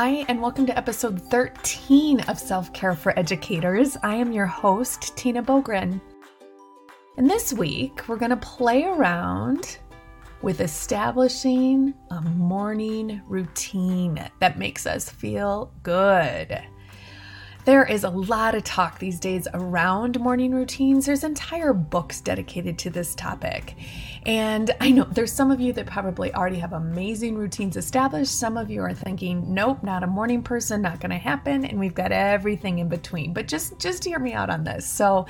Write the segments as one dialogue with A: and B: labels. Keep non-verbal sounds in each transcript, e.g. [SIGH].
A: Hi, and welcome to episode 13 of Self Care for Educators. I am your host, Tina Boogren. And this week, we're going to play around with establishing a morning routine that makes us feel good. There is a lot of talk these days around morning routines. There's entire books dedicated to this topic. And I know there's some of you that probably already have amazing routines established. Some of you are thinking, nope, not a morning person, not going to happen. And we've got everything in between. But just, just hear me out on this. So,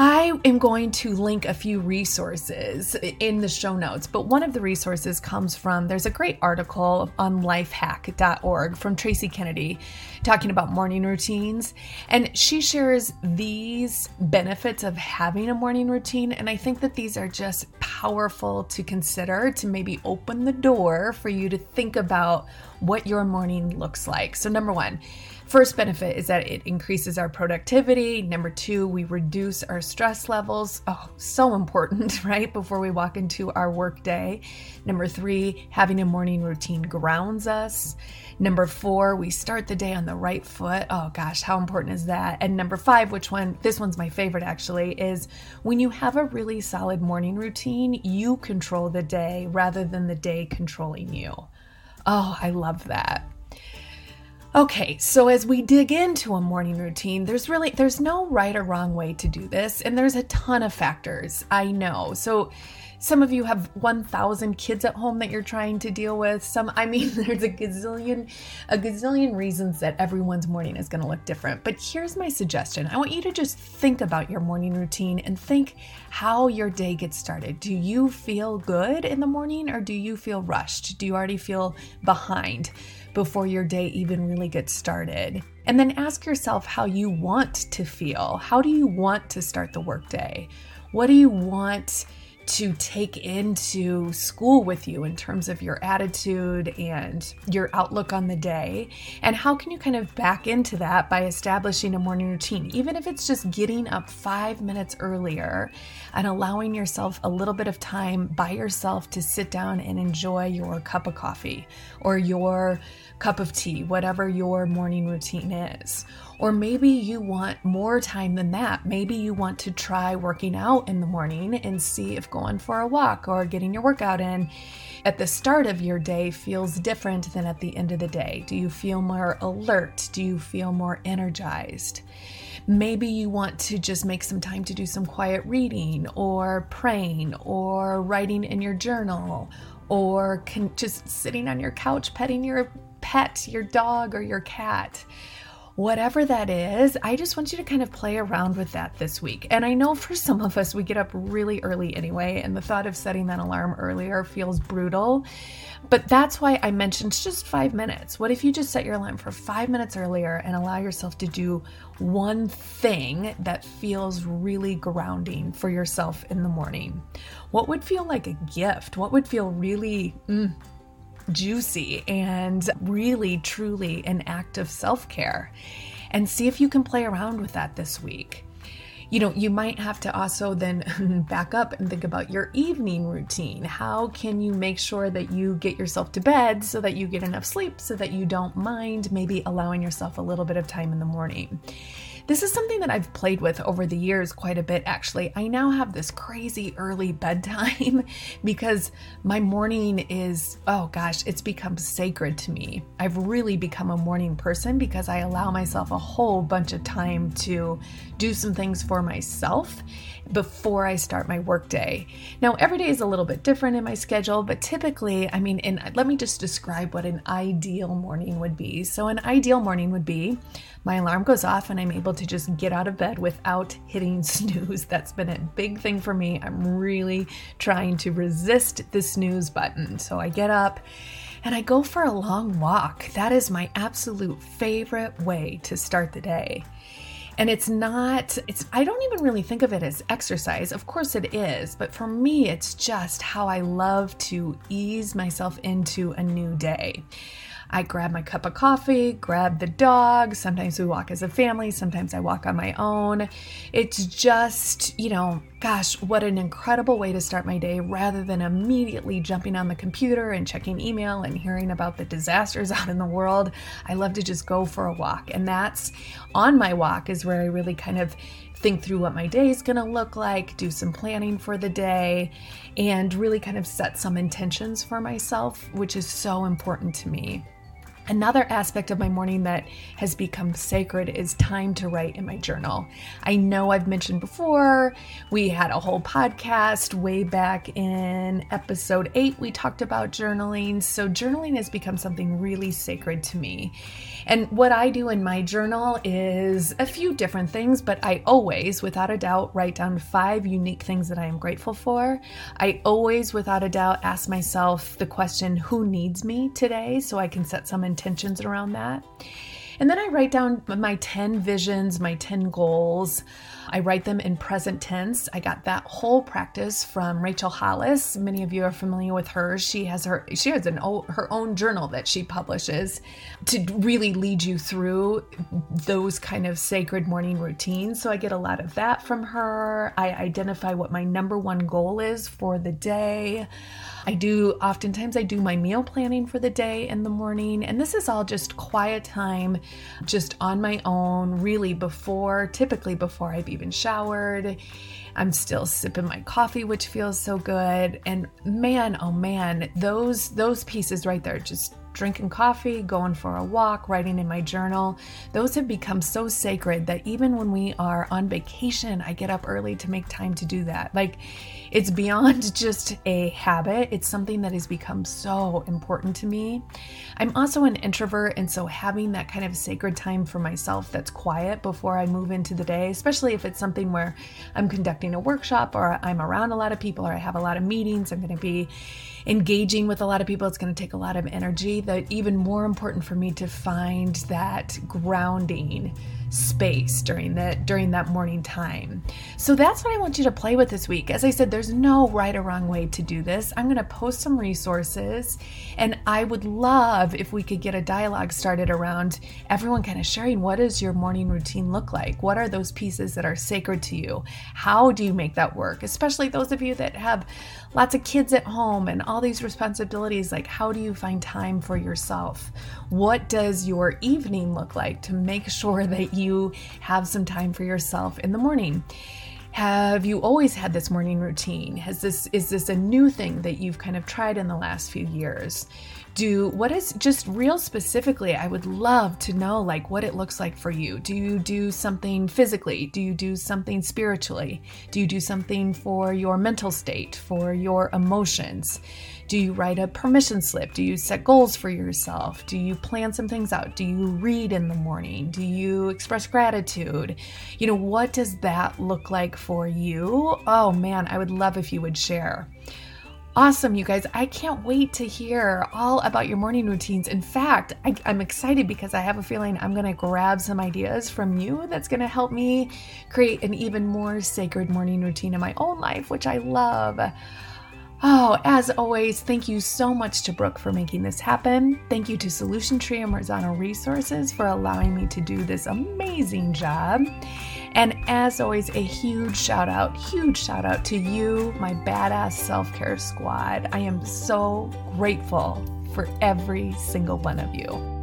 A: I am going to link a few resources in the show notes, but one of the resources comes from there's a great article on lifehack.org from Tracy Kennedy talking about morning routines. And she shares these benefits of having a morning routine. And I think that these are just powerful to consider to maybe open the door for you to think about what your morning looks like. So, number one, First benefit is that it increases our productivity. Number two, we reduce our stress levels. Oh, so important, [LAUGHS] right? Before we walk into our work day. Number three, having a morning routine grounds us. Number four, we start the day on the right foot. Oh gosh, how important is that? And number five, which one, this one's my favorite actually, is when you have a really solid morning routine, you control the day rather than the day controlling you. Oh, I love that. Okay, so as we dig into a morning routine, there's really there's no right or wrong way to do this and there's a ton of factors. I know. So some of you have 1000 kids at home that you're trying to deal with. Some I mean [LAUGHS] there's a gazillion a gazillion reasons that everyone's morning is going to look different. But here's my suggestion. I want you to just think about your morning routine and think how your day gets started. Do you feel good in the morning or do you feel rushed? Do you already feel behind? Before your day even really gets started. And then ask yourself how you want to feel. How do you want to start the workday? What do you want to take into school with you in terms of your attitude and your outlook on the day? And how can you kind of back into that by establishing a morning routine, even if it's just getting up five minutes earlier and allowing yourself a little bit of time by yourself to sit down and enjoy your cup of coffee or your cup of tea, whatever your morning routine is. Or maybe you want more time than that. Maybe you want to try working out in the morning and see if going for a walk or getting your workout in at the start of your day feels different than at the end of the day. Do you feel more alert? Do you feel more energized? Maybe you want to just make some time to do some quiet reading or praying or writing in your journal or just sitting on your couch petting your pet, your dog, or your cat. Whatever that is, I just want you to kind of play around with that this week. And I know for some of us, we get up really early anyway, and the thought of setting that alarm earlier feels brutal. But that's why I mentioned just five minutes. What if you just set your alarm for five minutes earlier and allow yourself to do one thing that feels really grounding for yourself in the morning? What would feel like a gift? What would feel really. Mm, juicy and really, truly an act of self care. And see if you can play around with that this week. You know, you might have to also then [LAUGHS] back up and think about your evening routine. How can you make sure that you get yourself to bed so that you get enough sleep so that you don't mind maybe allowing yourself a little bit of time in the morning? This is something that I've played with over the years quite a bit, actually. I now have this crazy early bedtime [LAUGHS] because my morning is, oh gosh, it's become sacred to me. I've really become a morning person because I allow myself a whole bunch of time to do some things for myself before I start my workday. Now, every day is a little bit different in my schedule, but typically, I mean, and let me just describe what an ideal morning would be. So, an ideal morning would be my alarm goes off and I'm able to just get out of bed without hitting [LAUGHS] snooze. That's been a big thing for me. I'm really trying to resist the snooze button. So I get up and I go for a long walk. That is my absolute favorite way to start the day. And it's not, it's, I don't even really think of it as exercise. Of course it is, but for me, it's just how I love to ease myself into a new day. I grab my cup of coffee, grab the dog. Sometimes we walk as a family, sometimes I walk on my own. It's just, you know, Gosh, what an incredible way to start my day rather than immediately jumping on the computer and checking email and hearing about the disasters [LAUGHS] out in the world. I love to just go for a walk. And that's on my walk is where I really kind of think through what my day is going to look like, do some planning for the day, and really kind of set some intentions for myself, which is so important to me. Another aspect of my morning that has become sacred is time to write in my journal. I know I've mentioned before, we had a whole podcast way back in episode eight, we talked about journaling. So, journaling has become something really sacred to me. And what I do in my journal is a few different things, but I always, without a doubt, write down five unique things that I am grateful for. I always, without a doubt, ask myself the question, who needs me today? So I can set some intentions around that. And then I write down my 10 visions, my 10 goals. I write them in present tense. I got that whole practice from Rachel Hollis. Many of you are familiar with her. She has her she has an her own journal that she publishes to really lead you through those kind of sacred morning routines. So I get a lot of that from her. I identify what my number one goal is for the day. I do oftentimes I do my meal planning for the day in the morning and this is all just quiet time just on my own really before typically before I've even showered. I'm still sipping my coffee which feels so good and man oh man those those pieces right there just drinking coffee, going for a walk, writing in my journal. Those have become so sacred that even when we are on vacation, I get up early to make time to do that. Like it's beyond [LAUGHS] just a habit, it's something that has become so important to me. I'm also an introvert, and so having that kind of sacred time for myself that's quiet before I move into the day, especially if it's something where I'm conducting a workshop or I'm around a lot of people or I have a lot of meetings, I'm going to be engaging with a lot of people, it's going to take a lot of energy. That even more important for me to find that grounding space during that during that morning time. So that's what I want you to play with this week. As I said, there's no right or wrong way to do this. I'm going to post some resources and I would love if we could get a dialogue started around everyone kind of sharing what does your morning routine look like? What are those pieces that are sacred to you? How do you make that work? Especially those of you that have lots of kids at home and all these responsibilities like how do you find time for yourself? What does your evening look like to make sure that you have some time for yourself in the morning. Have you always had this morning routine? Has this is this a new thing that you've kind of tried in the last few years? Do what is just real specifically, I would love to know like what it looks like for you. Do you do something physically? Do you do something spiritually? Do you do something for your mental state, for your emotions? Do you write a permission slip? Do you set goals for yourself? Do you plan some things out? Do you read in the morning? Do you express gratitude? You know, what does that look like for you? Oh man, I would love if you would share. Awesome, you guys. I can't wait to hear all about your morning routines. In fact, I, am excited because I have a feeling I'm going to grab some ideas from you that's going to help me create an even more sacred morning routine in my own life, which I love. Oh, as always, thank you so much to Brooke for making this happen. Thank you to Solution Tree and Marzano Resources for allowing me to do this amazing job. And as always, a huge shout out, huge shout out to you, my badass self care squad. I am so grateful for every single one of you.